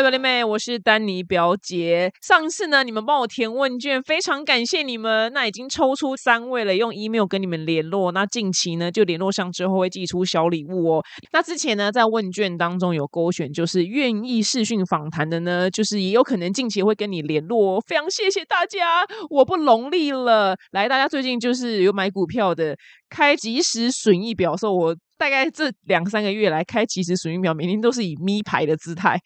Hello，表弟妹，我是丹尼表姐。上次呢，你们帮我填问卷，非常感谢你们。那已经抽出三位了，用 email 跟你们联络。那近期呢，就联络上之后会寄出小礼物哦。那之前呢，在问卷当中有勾选，就是愿意视讯访谈的呢，就是也有可能近期会跟你联络。哦非常谢谢大家，我不容力了。来，大家最近就是有买股票的，开即时损益表，说我。大概这两三个月来开即时损益表，每天都是以咪牌的姿态，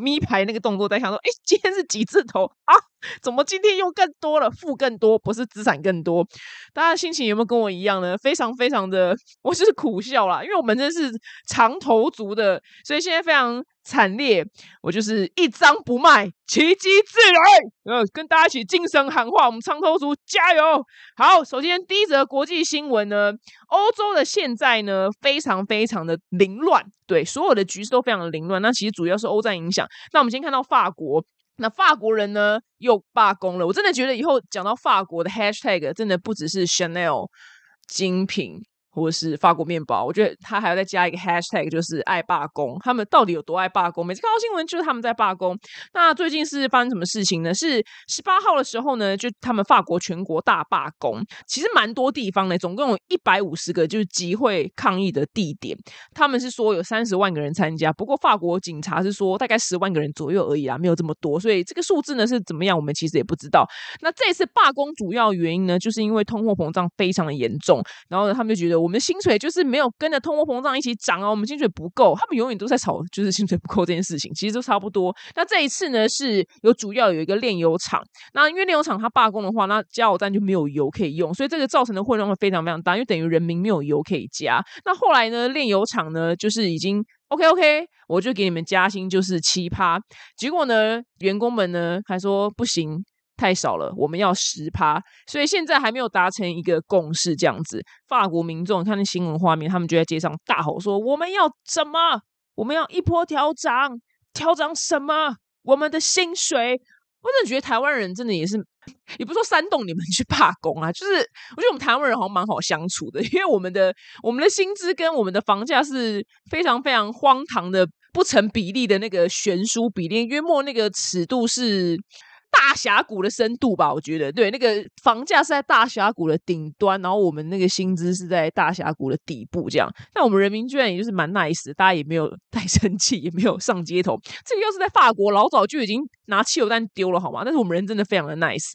咪牌那个动作在想说，哎，今天是几字头啊？怎么今天又更多了？负更多，不是资产更多？大家心情有没有跟我一样呢？非常非常的，我就是苦笑啦，因为我们真是长头族的，所以现在非常惨烈。我就是一张不卖，奇迹自来。呃，跟大家一起精神喊话，我们长头族加油！好，首先第一则国际新闻呢，欧洲的现在呢非常非常的凌乱，对，所有的局势都非常凌乱。那其实主要是欧战影响。那我们先看到法国。那法国人呢又罢工了，我真的觉得以后讲到法国的 hashtag，真的不只是 Chanel 精品。或是法国面包，我觉得他还要再加一个 hashtag，就是爱罢工。他们到底有多爱罢工？每次看到新闻就是他们在罢工。那最近是发生什么事情呢？是十八号的时候呢，就他们法国全国大罢工，其实蛮多地方呢，总共有一百五十个就是集会抗议的地点。他们是说有三十万个人参加，不过法国警察是说大概十万个人左右而已啦，没有这么多。所以这个数字呢是怎么样，我们其实也不知道。那这次罢工主要原因呢，就是因为通货膨胀非常的严重，然后呢，他们就觉得我。我们薪水就是没有跟着通货膨胀一起涨啊，我们薪水不够，他们永远都在吵，就是薪水不够这件事情，其实都差不多。那这一次呢，是有主要有一个炼油厂，那因为炼油厂它罢工的话，那加油站就没有油可以用，所以这个造成的混乱会非常非常大，因为等于人民没有油可以加。那后来呢，炼油厂呢就是已经 OK OK，我就给你们加薪就是七趴，结果呢，员工们呢还说不行。太少了，我们要十趴，所以现在还没有达成一个共识。这样子，法国民众看那新闻画面，他们就在街上大吼说：“我们要什么？我们要一波调涨，调涨什么？我们的薪水。”我真的觉得台湾人真的也是，也不说煽动你们去罢工啊，就是我觉得我们台湾人好像蛮好相处的，因为我们的我们的薪资跟我们的房价是非常非常荒唐的不成比例的那个悬殊比例，约莫那个尺度是。大峡谷的深度吧，我觉得对，那个房价是在大峡谷的顶端，然后我们那个薪资是在大峡谷的底部，这样。那我们人民居然也就是蛮 nice，大家也没有 太生气，也没有上街头。这个要是在法国，老早就已经拿汽油弹丢了，好吗？但是我们人真的非常的 nice。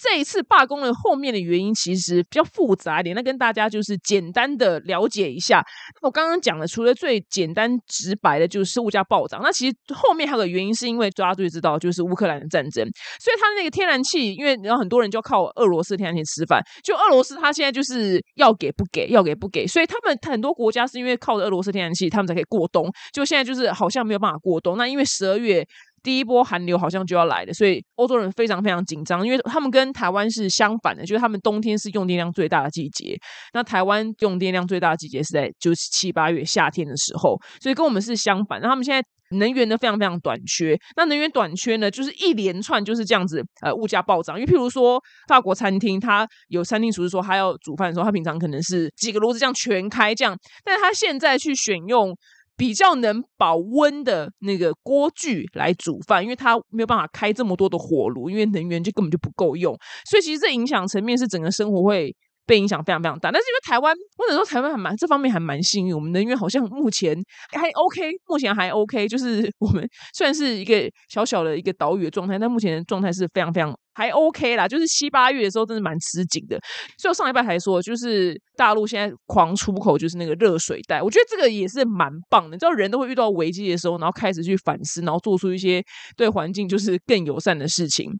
这一次罢工的后面的原因其实比较复杂一点，那跟大家就是简单的了解一下。我刚刚讲的，除了最简单直白的，就是物价暴涨，那其实后面还有个原因，是因为大家最知道就是乌克兰的战争。所以它那个天然气，因为然后很多人就靠俄罗斯天然气吃饭，就俄罗斯它现在就是要给不给，要给不给，所以他们很多国家是因为靠着俄罗斯天然气，他们才可以过冬。就现在就是好像没有办法过冬。那因为十二月第一波寒流好像就要来了，所以欧洲人非常非常紧张，因为他们跟台湾是相反的，就是他们冬天是用电量最大的季节，那台湾用电量最大的季节是在就是七八月夏天的时候，所以跟我们是相反。那他们现在。能源呢非常非常短缺，那能源短缺呢，就是一连串就是这样子，呃，物价暴涨。因为譬如说，法国餐厅，它有餐厅厨师说，他要煮饭的时候，他平常可能是几个炉子这样全开这样，但是他现在去选用比较能保温的那个锅具来煮饭，因为他没有办法开这么多的火炉，因为能源就根本就不够用，所以其实这影响层面是整个生活会。被影响非常非常大，但是因为台湾，或者说台湾还蛮这方面还蛮幸运，我们能源好像目前还 OK，目前还 OK，就是我们 虽然是一个小小的一个岛屿的状态，但目前的状态是非常非常还 OK 啦。就是七八月的时候，真的蛮吃紧的。所以我上一拜才说，就是大陆现在狂出口就是那个热水袋，我觉得这个也是蛮棒的。你知道，人都会遇到危机的时候，然后开始去反思，然后做出一些对环境就是更友善的事情。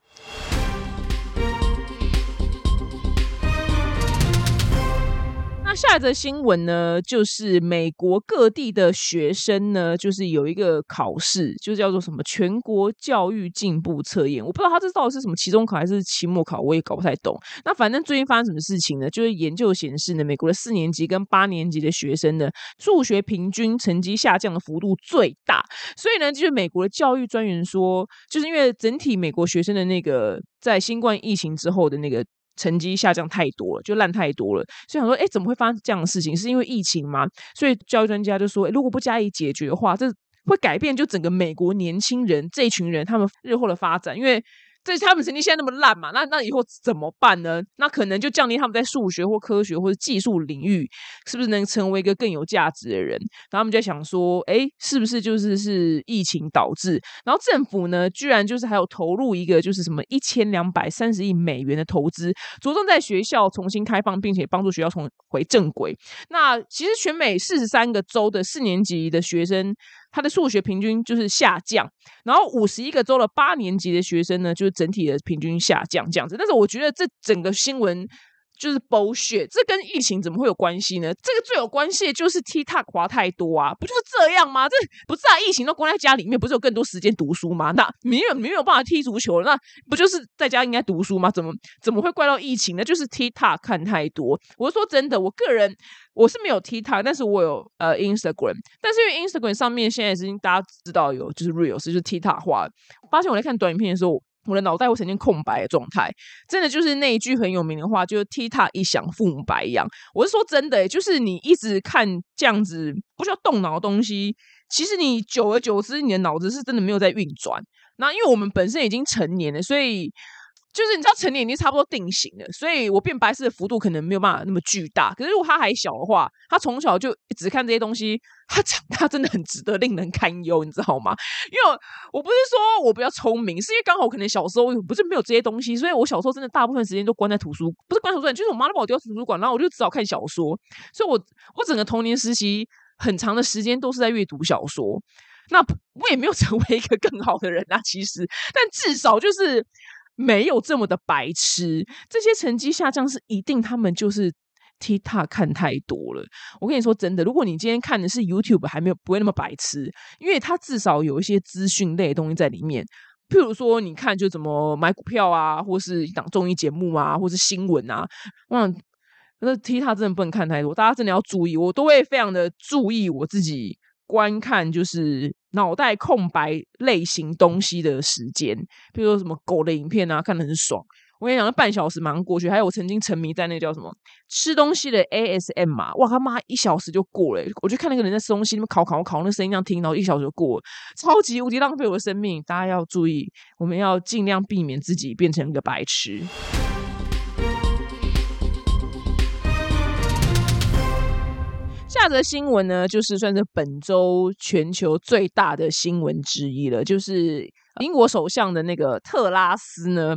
下一则新闻呢，就是美国各地的学生呢，就是有一个考试，就叫做什么全国教育进步测验。我不知道他这到底是什么期中考还是期末考，我也搞不太懂。那反正最近发生什么事情呢？就是研究显示呢，美国的四年级跟八年级的学生呢，数学平均成绩下降的幅度最大。所以呢，就是美国的教育专员说，就是因为整体美国学生的那个在新冠疫情之后的那个。成绩下降太多了，就烂太多了，所以想说，哎，怎么会发生这样的事情？是因为疫情吗？所以教育专家就说，如果不加以解决的话，这会改变就整个美国年轻人这一群人他们日后的发展，因为。这他们成绩现在那么烂嘛？那那以后怎么办呢？那可能就降低他们在数学或科学或者技术领域是不是能成为一个更有价值的人？然后他们就在想说，哎，是不是就是是疫情导致？然后政府呢，居然就是还有投入一个就是什么一千两百三十亿美元的投资，着重在学校重新开放，并且帮助学校重回正轨。那其实全美四十三个州的四年级的学生。他的数学平均就是下降，然后五十一个州的八年级的学生呢，就是整体的平均下降这样子。但是我觉得这整个新闻。就是 bullshit，这跟疫情怎么会有关系呢？这个最有关系的就是 TikTok 滑太多啊，不就是这样吗？这不是啊，疫情都关在家里面，不是有更多时间读书吗？那没有没有办法踢足球，那不就是在家应该读书吗？怎么怎么会怪到疫情呢？就是 TikTok 看太多。我是说真的，我个人我是没有 TikTok，但是我有呃 Instagram，但是因为 Instagram 上面现在已经大家知道有就是 Reels，就是 TikTok 化。发现我在看短影片的时候。我的脑袋会呈现空白的状态，真的就是那一句很有名的话，就是踢踏一响，父母白养”。我是说真的，就是你一直看这样子不需要动脑的东西，其实你久而久之，你的脑子是真的没有在运转。那因为我们本身已经成年了，所以。就是你知道成年已经差不多定型了，所以我变白色的幅度可能没有办法那么巨大。可是如果他还小的话，他从小就只看这些东西，他长大真的很值得令人堪忧，你知道吗？因为我不是说我比较聪明，是因为刚好可能小时候不是没有这些东西，所以我小时候真的大部分时间都关在图书，不是关图书馆，就是我妈都把我丢图书馆，然后我就只好看小说。所以，我我整个童年时期很长的时间都是在阅读小说。那我也没有成为一个更好的人啊，其实，但至少就是。没有这么的白痴，这些成绩下降是一定，他们就是 TikTok 看太多了。我跟你说真的，如果你今天看的是 YouTube，还没有不会那么白痴，因为它至少有一些资讯类的东西在里面。譬如说，你看就怎么买股票啊，或是一档综艺节目啊，或是新闻啊，哇，那 TikTok 真的不能看太多，大家真的要注意，我都会非常的注意我自己。观看就是脑袋空白类型东西的时间，比如说什么狗的影片啊，看的很爽。我跟你讲，半小时马上过去。还有我曾经沉迷在那叫什么吃东西的 ASM 嘛，哇他妈一小时就过了。我就看那个人在吃东西，那么烤烤烤，那声音这样听，然后一小时就过了，超级无敌浪费我的生命。大家要注意，我们要尽量避免自己变成一个白痴。下则新闻呢，就是算是本周全球最大的新闻之一了，就是英国首相的那个特拉斯呢，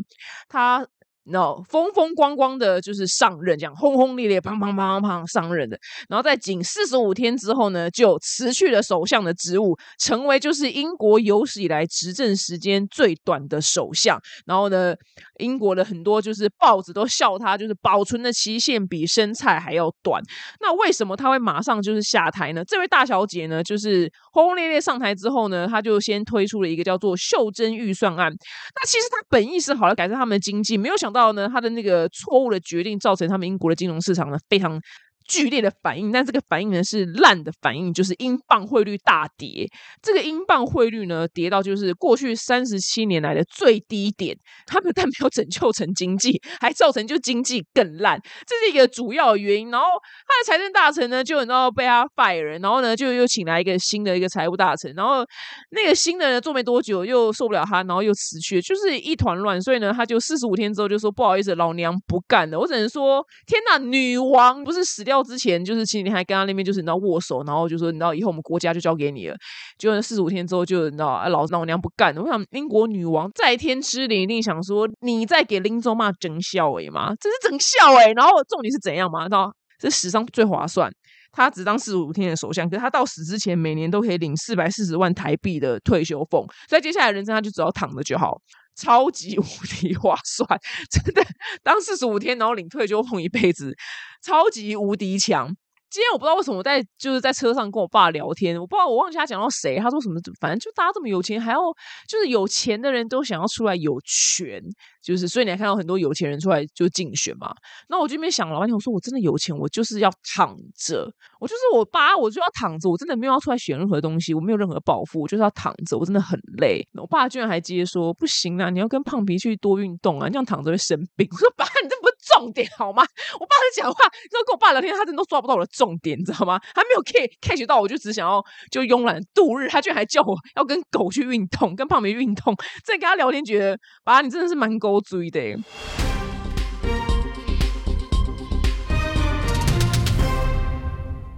他。那风风光光的，就是上任，这样轰轰烈烈，砰砰砰砰砰上任的。然后在仅四十五天之后呢，就辞去了首相的职务，成为就是英国有史以来执政时间最短的首相。然后呢，英国的很多就是报纸都笑他，就是保存的期限比生菜还要短。那为什么他会马上就是下台呢？这位大小姐呢，就是轰轰烈烈上台之后呢，她就先推出了一个叫做袖珍预算案。那其实她本意是好了，改善他们的经济，没有想到。到呢，他的那个错误的决定，造成他们英国的金融市场呢非常。剧烈的反应，但这个反应呢是烂的反应，就是英镑汇率大跌。这个英镑汇率呢跌到就是过去三十七年来的最低点。他们但没有拯救成经济，还造成就经济更烂，这是一个主要原因。然后他的财政大臣呢就然后被他 fire，然后呢就又请来一个新的一个财务大臣，然后那个新的人做没多久又受不了他，然后又辞去，就是一团乱。所以呢他就四十五天之后就说不好意思，老娘不干了。我只能说天哪，女王不是死掉。到之前就是前几天还跟他那边就是你知道握手，然后就说你知道以后我们国家就交给你了。就四十五天之后就你知道啊老子老娘不干了。我想英国女王在天之灵一定想说你在给林州骂整笑哎吗？这是整笑哎。然后重点是怎样嘛？知道这史上最划算。他只当四十五天的首相，可是他到死之前每年都可以领四百四十万台币的退休俸。所以接下来人生他就只要躺着就好。超级无敌划算，真的当四十五天，然后领退休俸一辈子，超级无敌强。今天我不知道为什么我在就是在车上跟我爸聊天，我不知道我忘记他讲到谁，他说什么，反正就大家这么有钱，还要就是有钱的人都想要出来有权，就是所以你还看到很多有钱人出来就竞选嘛。那我就没想了半天，我说我真的有钱，我就是要躺着，我就是我爸，我就要躺着，我真的没有要出来选任何东西，我没有任何抱负，我就是要躺着，我真的很累。我爸居然还接说不行啊，你要跟胖皮去多运动啊，这样躺着会生病。我说爸，你这不。重点好吗？我爸在讲话，然后跟我爸聊天，他真的都抓不到我的重点，你知道吗？还没有 catch catch 到，我就只想要就慵懒度日，他居然还叫我要跟狗去运动，跟胖梅运动。在跟他聊天，觉得爸，你真的是蛮狗嘴的。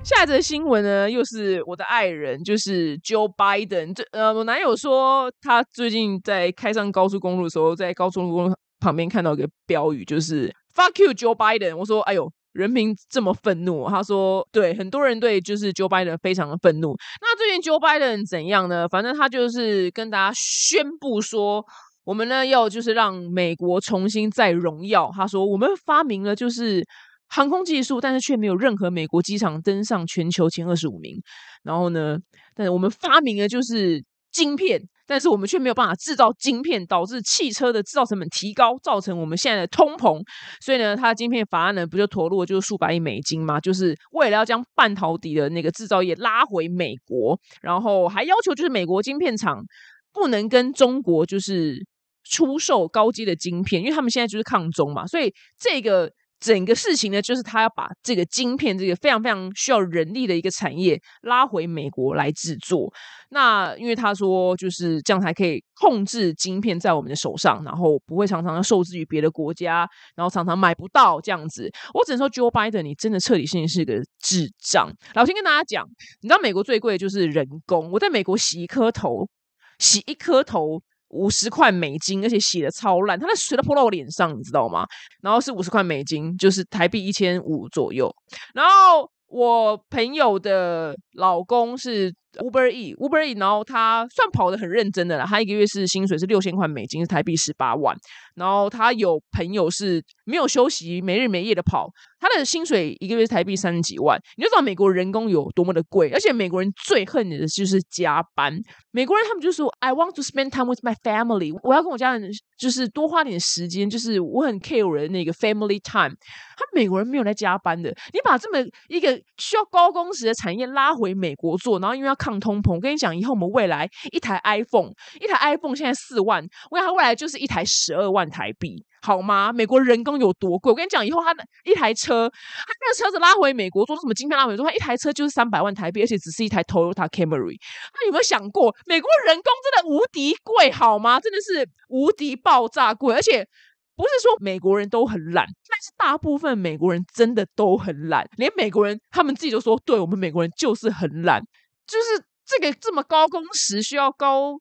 下一则新闻呢，又是我的爱人，就是 Joe Biden。这呃，我男友说他最近在开上高速公路的时候，在高速公路旁边看到一个标语，就是 “Fuck you, Joe Biden”。我说：“哎呦，人民这么愤怒？”他说：“对，很多人对就是 Joe Biden 非常的愤怒。那最近 Joe Biden 怎样呢？反正他就是跟大家宣布说，我们呢要就是让美国重新再荣耀。他说，我们发明了就是。”航空技术，但是却没有任何美国机场登上全球前二十五名。然后呢，但是我们发明的就是晶片，但是我们却没有办法制造晶片，导致汽车的制造成本提高，造成我们现在的通膨。所以呢，它的晶片法案呢，不就投入就是数百亿美金吗？就是为了要将半导体的那个制造业拉回美国，然后还要求就是美国晶片厂不能跟中国就是出售高阶的晶片，因为他们现在就是抗中嘛，所以这个。整个事情呢，就是他要把这个晶片这个非常非常需要人力的一个产业拉回美国来制作。那因为他说就是这样才可以控制晶片在我们的手上，然后不会常常受制于别的国家，然后常常买不到这样子。我只能说，Joe Biden，你真的彻底性是一个智障。老先跟大家讲，你知道美国最贵的就是人工。我在美国洗一颗头，洗一颗头。五十块美金，而且洗的超烂，他的水都泼到我脸上，你知道吗？然后是五十块美金，就是台币一千五左右。然后我朋友的老公是。Uber E，Uber E，然后他算跑的很认真的了，他一个月是薪水是六千块美金，是台币十八万。然后他有朋友是没有休息，没日没夜的跑，他的薪水一个月是台币三十几万。你就知道美国人工有多么的贵，而且美国人最恨你的就是加班。美国人他们就说，I want to spend time with my family，我要跟我家人就是多花点时间，就是我很 care 的那个 family time。他美国人没有在加班的，你把这么一个需要高工时的产业拉回美国做，然后因为要抗通膨，我跟你讲，以后我们未来一台 iPhone，一台 iPhone 现在四万，我讲它未来就是一台十二万台币，好吗？美国人工有多贵？我跟你讲，以后他的一台车，他那个车子拉回美国做什么晶片拉回做，他一台车就是三百万台币，而且只是一台 Toyota Camry。他有没有想过，美国人工真的无敌贵，好吗？真的是无敌爆炸贵，而且。不是说美国人都很懒，但是大部分美国人真的都很懒，连美国人他们自己都说，对我们美国人就是很懒，就是这个这么高工时需要高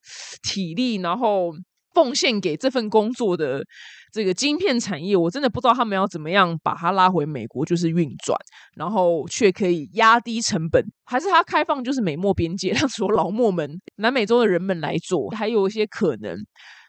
体力，然后奉献给这份工作的这个晶片产业，我真的不知道他们要怎么样把它拉回美国，就是运转，然后却可以压低成本，还是它开放就是美墨边界，让所有老墨们、南美洲的人们来做，还有一些可能。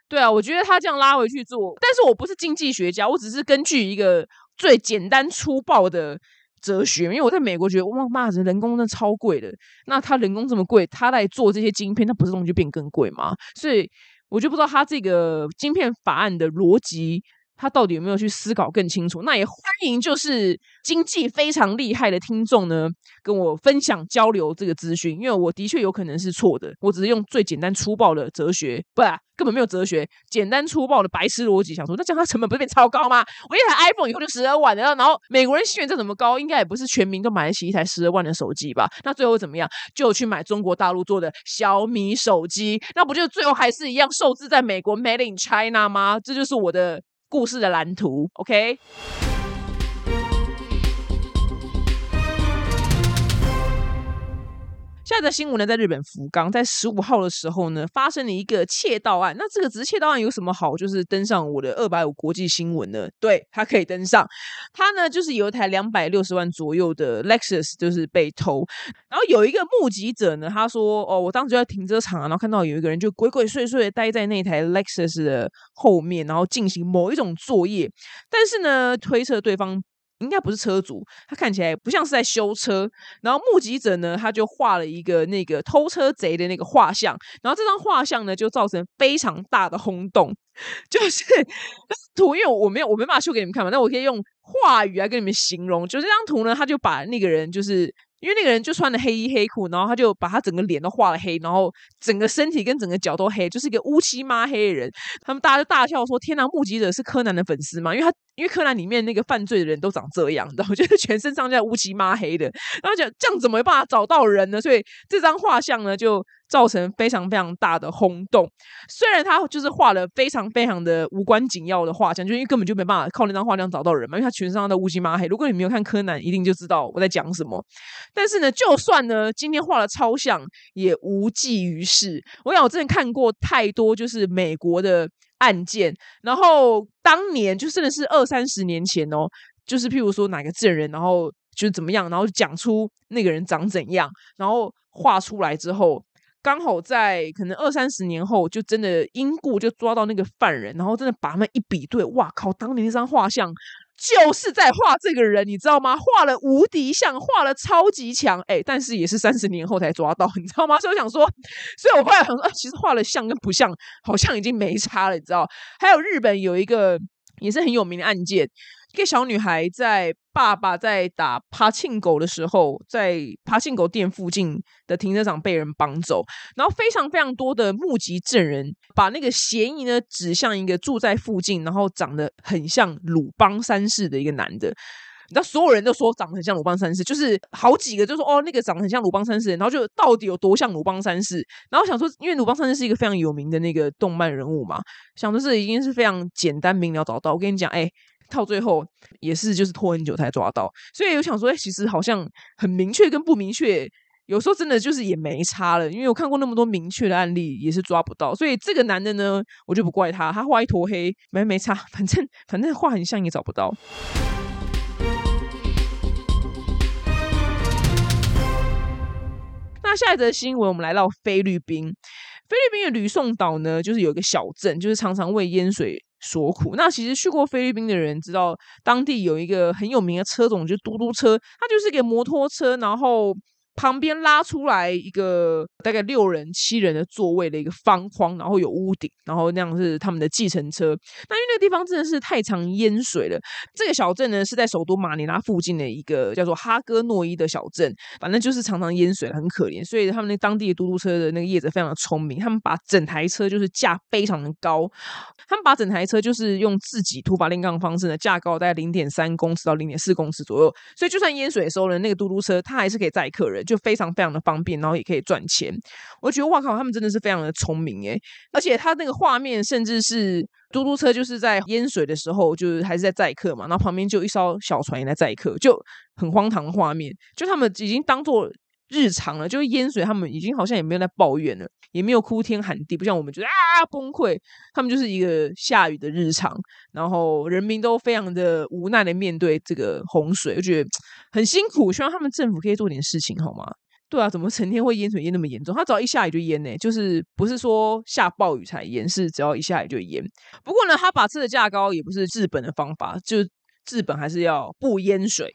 对啊，我觉得他这样拉回去做，但是我不是经济学家，我只是根据一个最简单粗暴的哲学，因为我在美国觉得，哇妈，人人工真的超贵的，那他人工这么贵，他来做这些晶片，那不是东西就变更贵吗？所以我就不知道他这个晶片法案的逻辑。他到底有没有去思考更清楚？那也欢迎就是经济非常厉害的听众呢，跟我分享交流这个资讯，因为我的确有可能是错的，我只是用最简单粗暴的哲学，不，根本没有哲学，简单粗暴的白痴逻辑想说，那这样它成本不是变超高吗？我一台 iPhone 以后就十二万的，然后美国人信源这怎么高？应该也不是全民都买得起一台十二万的手机吧？那最后怎么样？就去买中国大陆做的小米手机，那不就最后还是一样受制在美国 Made in China 吗？这就是我的。故事的蓝图，OK。在的新闻呢，在日本福冈，在十五号的时候呢，发生了一个窃盗案。那这个只是窃盗案有什么好？就是登上我的二百五国际新闻呢？对，它可以登上。它呢，就是有一台两百六十万左右的 Lexus，就是被偷。然后有一个目击者呢，他说：“哦，我当时在停车场啊，然后看到有一个人就鬼鬼祟祟的待在那台 Lexus 的后面，然后进行某一种作业。但是呢，推测对方。”应该不是车主，他看起来不像是在修车。然后目击者呢，他就画了一个那个偷车贼的那个画像，然后这张画像呢，就造成非常大的轰动。就是图，因为我没有，我没办法秀给你们看嘛，那我可以用话语来跟你们形容。就这张图呢，他就把那个人就是。因为那个人就穿的黑衣黑裤，然后他就把他整个脸都画了黑，然后整个身体跟整个脚都黑，就是一个乌漆抹黑的人。他们大家就大笑说：“天哪，目击者是柯南的粉丝吗？”因为他因为柯南里面那个犯罪的人都长这样，然后就是全身上下乌漆抹黑的，然后讲这样怎么办法找到人呢？所以这张画像呢就。造成非常非常大的轰动。虽然他就是画了非常非常的无关紧要的画像，就因为根本就没办法靠那张画像找到人嘛，因为他全身上的乌漆抹黑。如果你没有看柯南，一定就知道我在讲什么。但是呢，就算呢今天画了超像，也无济于事。我想我之前看过太多就是美国的案件，然后当年就真的是二三十年前哦，就是譬如说哪个证人，然后就是怎么样，然后讲出那个人长怎样，然后画出来之后。刚好在可能二三十年后，就真的因故就抓到那个犯人，然后真的把他们一比对，哇靠！当年那张画像就是在画这个人，你知道吗？画了无敌像，画了超级强，哎，但是也是三十年后才抓到，你知道吗？所以我想说，所以我后来想说，其实画了像跟不像，好像已经没差了，你知道？还有日本有一个也是很有名的案件。一个小女孩在爸爸在打爬庆狗的时候，在爬庆狗店附近的停车场被人绑走，然后非常非常多的目击证人把那个嫌疑呢指向一个住在附近，然后长得很像鲁邦三世的一个男的。你知道所有人都说长得很像鲁邦三世，就是好几个就说哦那个长得很像鲁邦三世，然后就到底有多像鲁邦三世？然后想说，因为鲁邦三世是一个非常有名的那个动漫人物嘛，想的是已经是非常简单明了找到。我跟你讲，哎。到最后也是就是拖很久才抓到，所以我想说，哎其实好像很明确跟不明确，有时候真的就是也没差了。因为我看过那么多明确的案例，也是抓不到。所以这个男的呢，我就不怪他，他画一坨黑没没差，反正反正画很像也找不到。那下一则新闻，我们来到菲律宾，菲律宾的吕宋岛呢，就是有一个小镇，就是常常为淹水。所苦。那其实去过菲律宾的人知道，当地有一个很有名的车种，就是嘟嘟车，它就是一个摩托车，然后。旁边拉出来一个大概六人七人的座位的一个方框，然后有屋顶，然后那样是他们的计程车。那因为那个地方真的是太常淹水了。这个小镇呢是在首都马尼拉附近的一个叫做哈戈诺伊的小镇，反正就是常常淹水，很可怜。所以他们那当地的嘟嘟车的那个业者非常的聪明，他们把整台车就是架非常的高，他们把整台车就是用自己土法炼钢方式呢架高大概零点三公尺到零点四公尺左右，所以就算淹水的时候呢，那个嘟嘟车它还是可以载客人。就非常非常的方便，然后也可以赚钱。我觉得哇靠，他们真的是非常的聪明诶，而且他那个画面，甚至是嘟嘟车就是在淹水的时候，就是还是在载客嘛，然后旁边就一艘小船也在载客，就很荒唐的画面。就他们已经当做日常了，就是淹水，他们已经好像也没有在抱怨了，也没有哭天喊地，不像我们觉得啊崩溃。他们就是一个下雨的日常，然后人民都非常的无奈的面对这个洪水，我觉得很辛苦。希望他们政府可以做点事情，好吗？对啊，怎么成天会淹水淹那么严重？它只要一下雨就淹呢，就是不是说下暴雨才淹，是只要一下雨就淹。不过呢，他把车的架高也不是治本的方法，就治本还是要不淹水。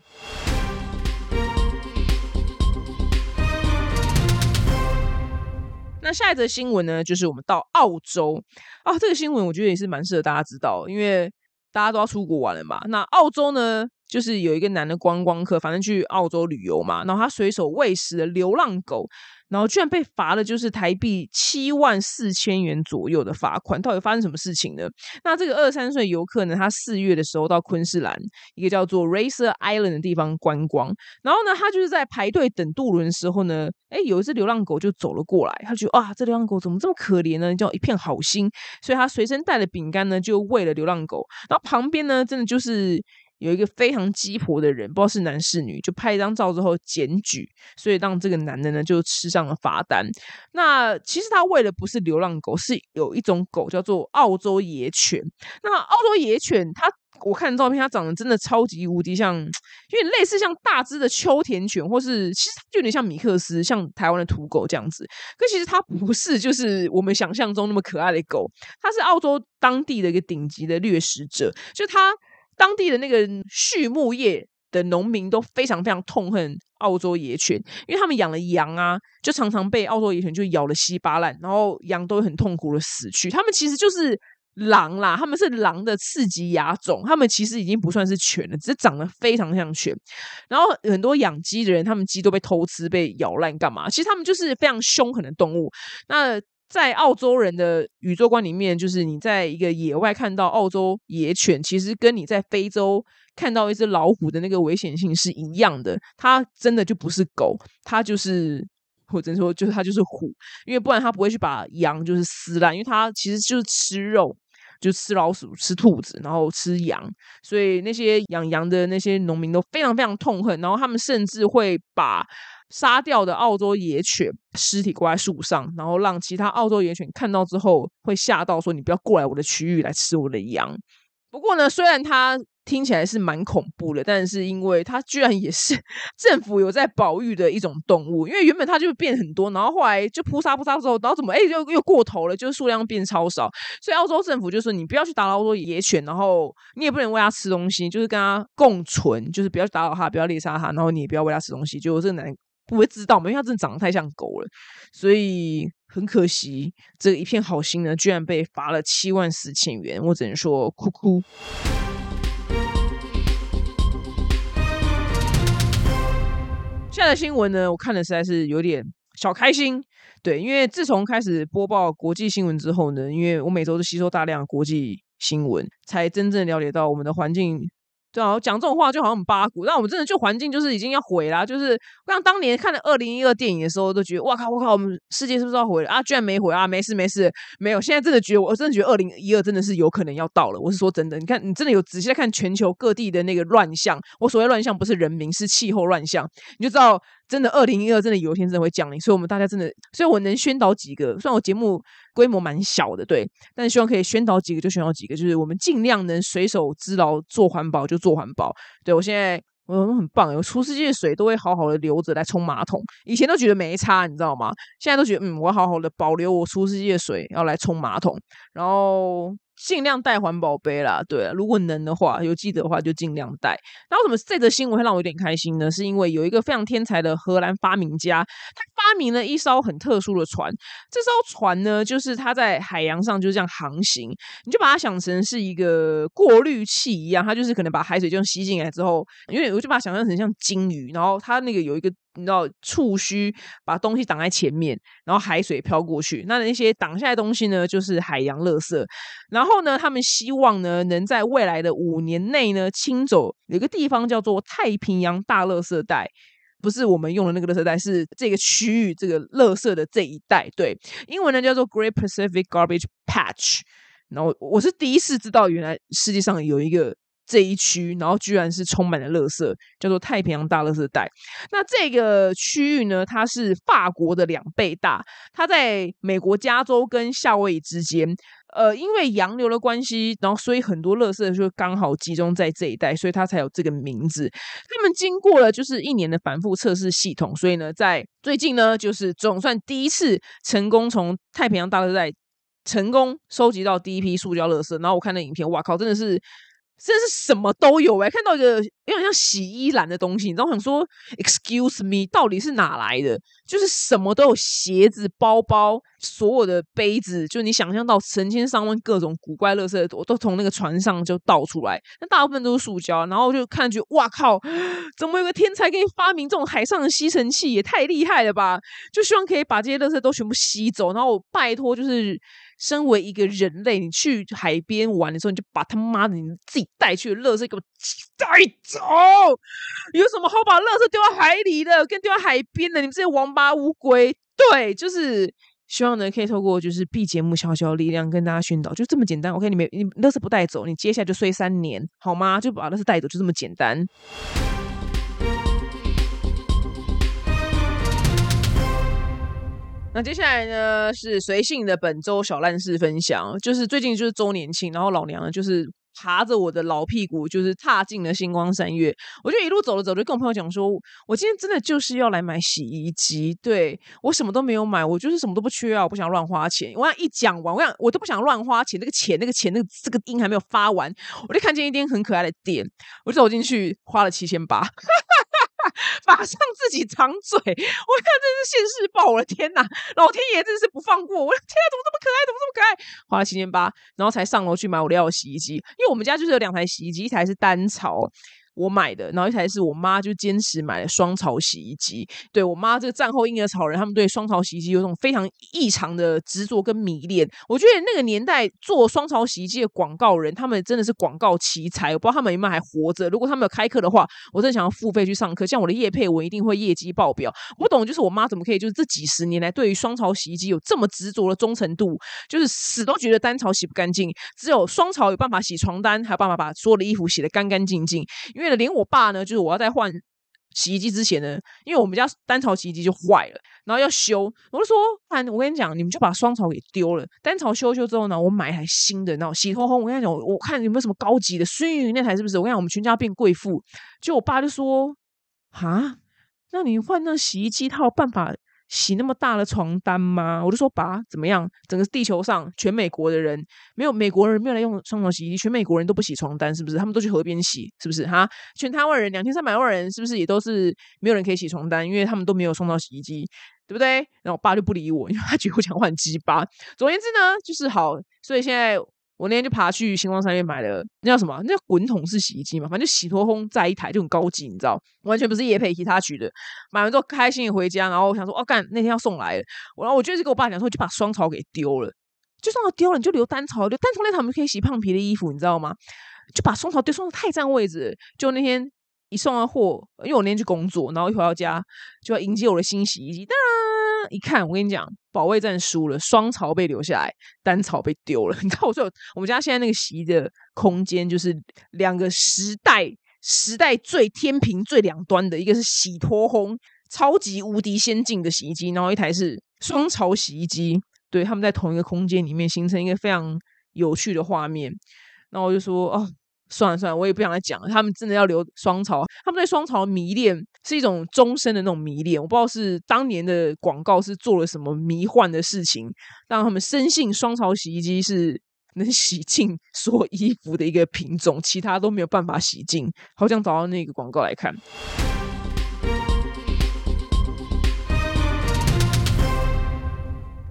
那下一则新闻呢，就是我们到澳洲啊，这个新闻我觉得也是蛮适合大家知道，因为大家都要出国玩了嘛。那澳洲呢，就是有一个男的观光客，反正去澳洲旅游嘛，然后他随手喂食了流浪狗。然后居然被罚了，就是台币七万四千元左右的罚款。到底发生什么事情呢？那这个二三岁游客呢，他四月的时候到昆士兰一个叫做 Racer Island 的地方观光，然后呢，他就是在排队等渡轮的时候呢，哎，有一只流浪狗就走了过来，他觉得啊，这流浪狗怎么这么可怜呢？叫一片好心，所以他随身带了饼干呢，就喂了流浪狗。然后旁边呢，真的就是。有一个非常鸡婆的人，不知道是男是女，就拍一张照之后检举，所以让这个男的呢就吃上了罚单。那其实他为的不是流浪狗，是有一种狗叫做澳洲野犬。那澳洲野犬，它我看照片，它长得真的超级无敌像，有点类似像大只的秋田犬，或是其实就有点像米克斯，像台湾的土狗这样子。可其实它不是，就是我们想象中那么可爱的狗，它是澳洲当地的一个顶级的掠食者，就它。当地的那个畜牧业的农民都非常非常痛恨澳洲野犬，因为他们养了羊啊，就常常被澳洲野犬就咬了稀巴烂，然后羊都很痛苦的死去。他们其实就是狼啦，他们是狼的次级亚种，他们其实已经不算是犬了，只是长得非常像犬。然后很多养鸡的人，他们鸡都被偷吃、被咬烂，干嘛？其实他们就是非常凶狠的动物。那在澳洲人的宇宙观里面，就是你在一个野外看到澳洲野犬，其实跟你在非洲看到一只老虎的那个危险性是一样的。它真的就不是狗，它就是或者说就是它就是虎，因为不然它不会去把羊就是撕烂，因为它其实就是吃肉。就吃老鼠、吃兔子，然后吃羊，所以那些养羊的那些农民都非常非常痛恨，然后他们甚至会把杀掉的澳洲野犬尸体挂在树上，然后让其他澳洲野犬看到之后会吓到，说你不要过来我的区域来吃我的羊。不过呢，虽然它。听起来是蛮恐怖的，但是因为它居然也是 政府有在保育的一种动物，因为原本它就变很多，然后后来就扑杀扑杀之后，然后怎么哎又又过头了，就是数量变超少，所以澳洲政府就说你不要去打扰澳洲野犬，然后你也不能喂它吃东西，就是跟它共存，就是不要去打扰它，不要猎杀它，然后你也不要喂它吃东西，就这个男不会知道嘛，因为它真的长得太像狗了，所以很可惜，这一片好心呢，居然被罚了七万四千元，我只能说哭哭。现在的新闻呢，我看的实在是有点小开心。对，因为自从开始播报国际新闻之后呢，因为我每周都吸收大量国际新闻，才真正了解到我们的环境。对啊，我讲这种话就好像很八股，但我们真的就环境就是已经要毁啦。就是我想当年看了二零一二电影的时候，都觉得哇靠，我靠，我们世界是不是要毁了啊？居然没毁啊，没事没事，没有。现在真的觉得，我真的觉得二零一二真的是有可能要到了。我是说真的，你看，你真的有仔细在看全球各地的那个乱象。我所谓乱象，不是人民，是气候乱象，你就知道。真的，二零一二真的有一天真的会降临，所以我们大家真的，所以我能宣导几个，虽然我节目规模蛮小的，对，但希望可以宣导几个就宣导几个，就是我们尽量能随手之劳做环保就做环保。对我现在我很棒，我出世界的水都会好好的留着来冲马桶，以前都觉得没差，你知道吗？现在都觉得嗯，我要好好的保留我出世界的水要来冲马桶，然后。尽量带环保杯啦，对，如果能的话，有记得的话就尽量带。那为什么这则新闻会让我有点开心呢？是因为有一个非常天才的荷兰发明家，他发明了一艘很特殊的船。这艘船呢，就是它在海洋上就这样航行，你就把它想成是一个过滤器一样，它就是可能把海水这样吸进来之后，因为我就把它想象成像鲸鱼，然后它那个有一个。你知道触须把东西挡在前面，然后海水飘过去，那那些挡下来东西呢，就是海洋垃圾。然后呢，他们希望呢，能在未来的五年内呢，清走有个地方叫做太平洋大垃圾带，不是我们用的那个垃圾带，是这个区域这个垃圾的这一带。对，英文呢叫做 Great Pacific Garbage Patch。然后我是第一次知道，原来世界上有一个。这一区，然后居然是充满了垃圾，叫做太平洋大垃圾带。那这个区域呢，它是法国的两倍大，它在美国加州跟夏威夷之间。呃，因为洋流的关系，然后所以很多垃圾就刚好集中在这一带，所以它才有这个名字。他们经过了就是一年的反复测试系统，所以呢，在最近呢，就是总算第一次成功从太平洋大垃圾带成功收集到第一批塑胶垃圾。然后我看那影片，哇靠，真的是。真是什么都有哎！看到一个有点像洗衣篮的东西，你知道？我想说，Excuse me，到底是哪来的？就是什么都有，鞋子、包包，所有的杯子，就你想象到成千上万各种古怪、垃圾，我都从那个船上就倒出来。那大部分都是塑胶，然后就看去，哇靠！怎么有个天才可以发明这种海上的吸尘器？也太厉害了吧！就希望可以把这些垃圾都全部吸走。然后我拜托，就是。身为一个人类，你去海边玩的时候，你就把他妈的你自己带去的垃圾给我带走。有什么好把垃圾丢到海里的，跟丢到海边的？你们这些王八乌龟！对，就是希望呢，可以透过就是 B 节目小小力量跟大家宣导，就这么简单。OK，你们你垃圾不带走，你接下来就睡三年，好吗？就把垃圾带走，就这么简单。那接下来呢是随性的本周小烂事分享，就是最近就是周年庆，然后老娘就是爬着我的老屁股，就是踏进了星光三月。我就一路走了走，就跟我朋友讲说，我今天真的就是要来买洗衣机，对我什么都没有买，我就是什么都不缺啊，我不想乱花钱。我想一讲完，我想我都不想乱花钱，那个钱那个钱那个这个音还没有发完，我就看见一间很可爱的店，我就走进去，花了七千八。马上自己长嘴，我看真是现世报，我的天哪！老天爷真是不放过我，天哪，怎么这么可爱，怎么这么可爱？花了七千八，然后才上楼去买我要的洗衣机，因为我们家就是有两台洗衣机，一台是单槽。我买的，然后一台是我妈就坚持买了双槽洗衣机。对我妈这个战后婴儿潮人，他们对双槽洗衣机有种非常异常的执着跟迷恋。我觉得那个年代做双槽洗衣机的广告人，他们真的是广告奇才。我不知道他们有没有还活着。如果他们有开课的话，我真的想要付费去上课。像我的业配，我一定会业绩爆表。我不懂，就是我妈怎么可以，就是这几十年来对于双槽洗衣机有这么执着的忠诚度，就是死都觉得单槽洗不干净，只有双槽有办法洗床单，还有办法把所有的衣服洗得干干净净。因为因为连我爸呢，就是我要在换洗衣机之前呢，因为我们家单槽洗衣机就坏了，然后要修，我就说，然我跟你讲，你们就把双槽给丢了，单槽修修之后呢，我买一台新的，然后洗脱烘。我跟你讲，我看有没有什么高级的，孙云那台是不是？我跟你讲，我们全家变贵妇。就我爸就说，哈，那你换那洗衣机，他有办法？洗那么大的床单吗？我就说爸，怎么样？整个地球上全美国的人没有美国人没有来用双槽洗衣机，全美国人都不洗床单，是不是？他们都去河边洗，是不是？哈，全台湾人两千三百万人，是不是也都是没有人可以洗床单？因为他们都没有双槽洗衣机，对不对？然后我爸就不理我，因为他觉得我讲话很鸡巴。总而言之呢，就是好，所以现在。我那天就爬去星光三月买了那叫什么？那叫滚筒式洗衣机嘛，反正就洗脱烘在一台就很高级，你知道，完全不是叶配其他取的。买完之后开心的回家，然后我想说，哦干，那天要送来了，然后我就是跟我爸讲说，就把双槽给丢了，就双槽丢了，你就留单槽，留单槽那台我们可以洗胖皮的衣服，你知道吗？就把双槽丢，双槽太占位置。就那天一送完货，因为我那天去工作，然后一回到家就要迎接我的新洗衣机，当然。一看，我跟你讲，保卫战输了，双槽被留下来，单槽被丢了。你知道，我说我们家现在那个洗衣的空间，就是两个时代时代最天平最两端的，一个是洗脱烘超级无敌先进的洗衣机，然后一台是双槽洗衣机，对，他们在同一个空间里面形成一个非常有趣的画面。然后我就说，哦。算了算了，我也不想再讲了。他们真的要留双槽，他们对双槽迷恋是一种终身的那种迷恋。我不知道是当年的广告是做了什么迷幻的事情，让他们深信双槽洗衣机是能 洗净所有衣服的一个品种，其他都没有办法洗净。好想找到那个广告来看。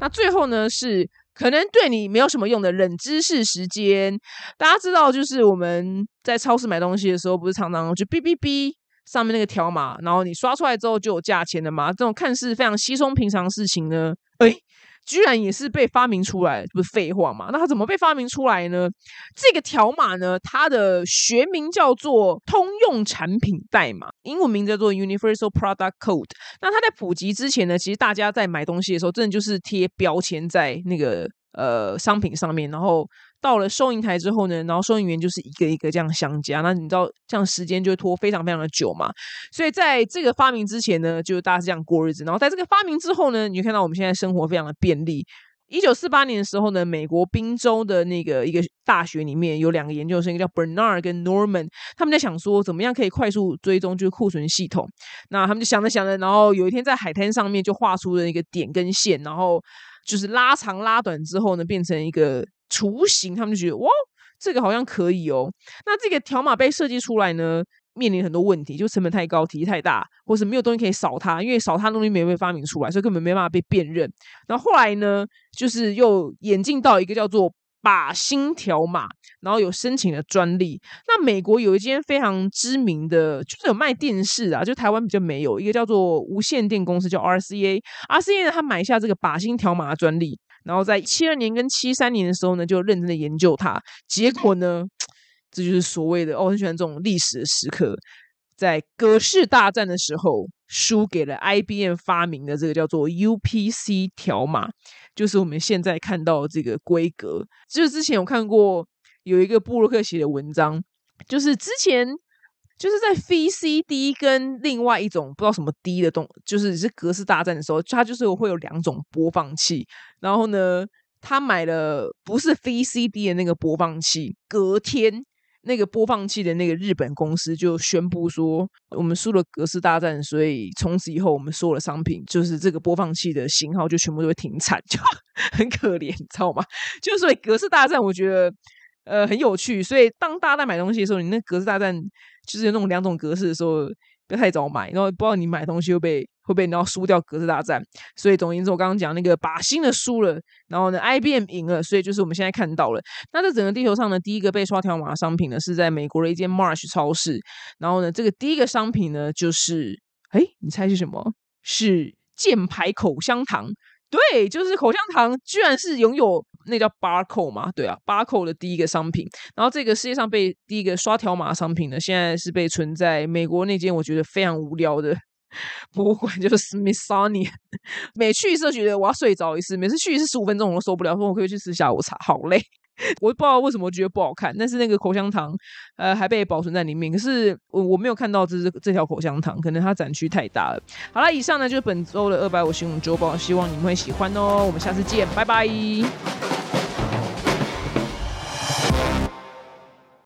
那最后呢是。可能对你没有什么用的冷知识时间，大家知道，就是我们在超市买东西的时候，不是常常就哔哔哔上面那个条码，然后你刷出来之后就有价钱的嘛？这种看似非常稀松平常事情呢，哎。居然也是被发明出来，不是废话嘛？那它怎么被发明出来呢？这个条码呢，它的学名叫做通用产品代码，英文名叫做 Universal Product Code。那它在普及之前呢，其实大家在买东西的时候，真的就是贴标签在那个呃商品上面，然后。到了收银台之后呢，然后收银员就是一个一个这样相加，那你知道这样时间就会拖非常非常的久嘛。所以在这个发明之前呢，就大家是这样过日子。然后在这个发明之后呢，你就看到我们现在生活非常的便利。一九四八年的时候呢，美国宾州的那个一个大学里面有两个研究生，一个叫 Bernard 跟 Norman，他们在想说怎么样可以快速追踪就是库存系统。那他们就想着想着，然后有一天在海滩上面就画出了一个点跟线，然后就是拉长拉短之后呢，变成一个。雏形，他们就觉得哇，这个好像可以哦。那这个条码被设计出来呢，面临很多问题，就成本太高，体积太大，或是没有东西可以扫它，因为扫它东西没被发明出来，所以根本没办法被辨认。然后后来呢，就是又演进到一个叫做靶心条码，然后有申请了专利。那美国有一间非常知名的，就是有卖电视啊，就台湾比较没有一个叫做无线电公司，叫 RCA，RCA 呢，他买下这个靶心条码的专利。然后在七二年跟七三年的时候呢，就认真的研究它。结果呢，这就是所谓的哦，很喜欢这种历史的时刻，在格式大战的时候，输给了 IBM 发明的这个叫做 UPC 条码，就是我们现在看到这个规格。就是之前有看过有一个布洛克写的文章，就是之前。就是在 VCD 跟另外一种不知道什么 D 的东，就是是格式大战的时候，它就是会有两种播放器。然后呢，他买了不是 VCD 的那个播放器，隔天那个播放器的那个日本公司就宣布说，我们输了格式大战，所以从此以后我们所有的商品，就是这个播放器的型号就全部都会停产，就 很可怜，你知道吗？就所以格式大战，我觉得。呃，很有趣，所以当大家在买东西的时候，你那格式大战就是那种两种格式的时候，不要太早买，然后不知道你买东西会被会被然后输掉格式大战。所以总而言之，我刚刚讲那个把新的输了，然后呢，IBM 赢了，所以就是我们现在看到了。那在整个地球上呢，第一个被刷条码的商品呢，是在美国的一间 Marsh 超市。然后呢，这个第一个商品呢，就是哎，你猜是什么？是箭牌口香糖。对，就是口香糖，居然是拥有那叫 barcode 嘛？对啊，barcode 的第一个商品。然后这个世界上被第一个刷条码商品呢，现在是被存在美国那间我觉得非常无聊的 博物馆，就是 Smithsonian。每去一次觉得我要睡着一次，每次去一次十五分钟我都受不了，说我可以去吃下午茶，好累。我不知道为什么觉得不好看，但是那个口香糖，呃，还被保存在里面。可是我我没有看到这是这条口香糖，可能它展区太大了。好了，以上呢就是本周的二百五新闻周报，希望你们会喜欢哦。我们下次见，拜拜。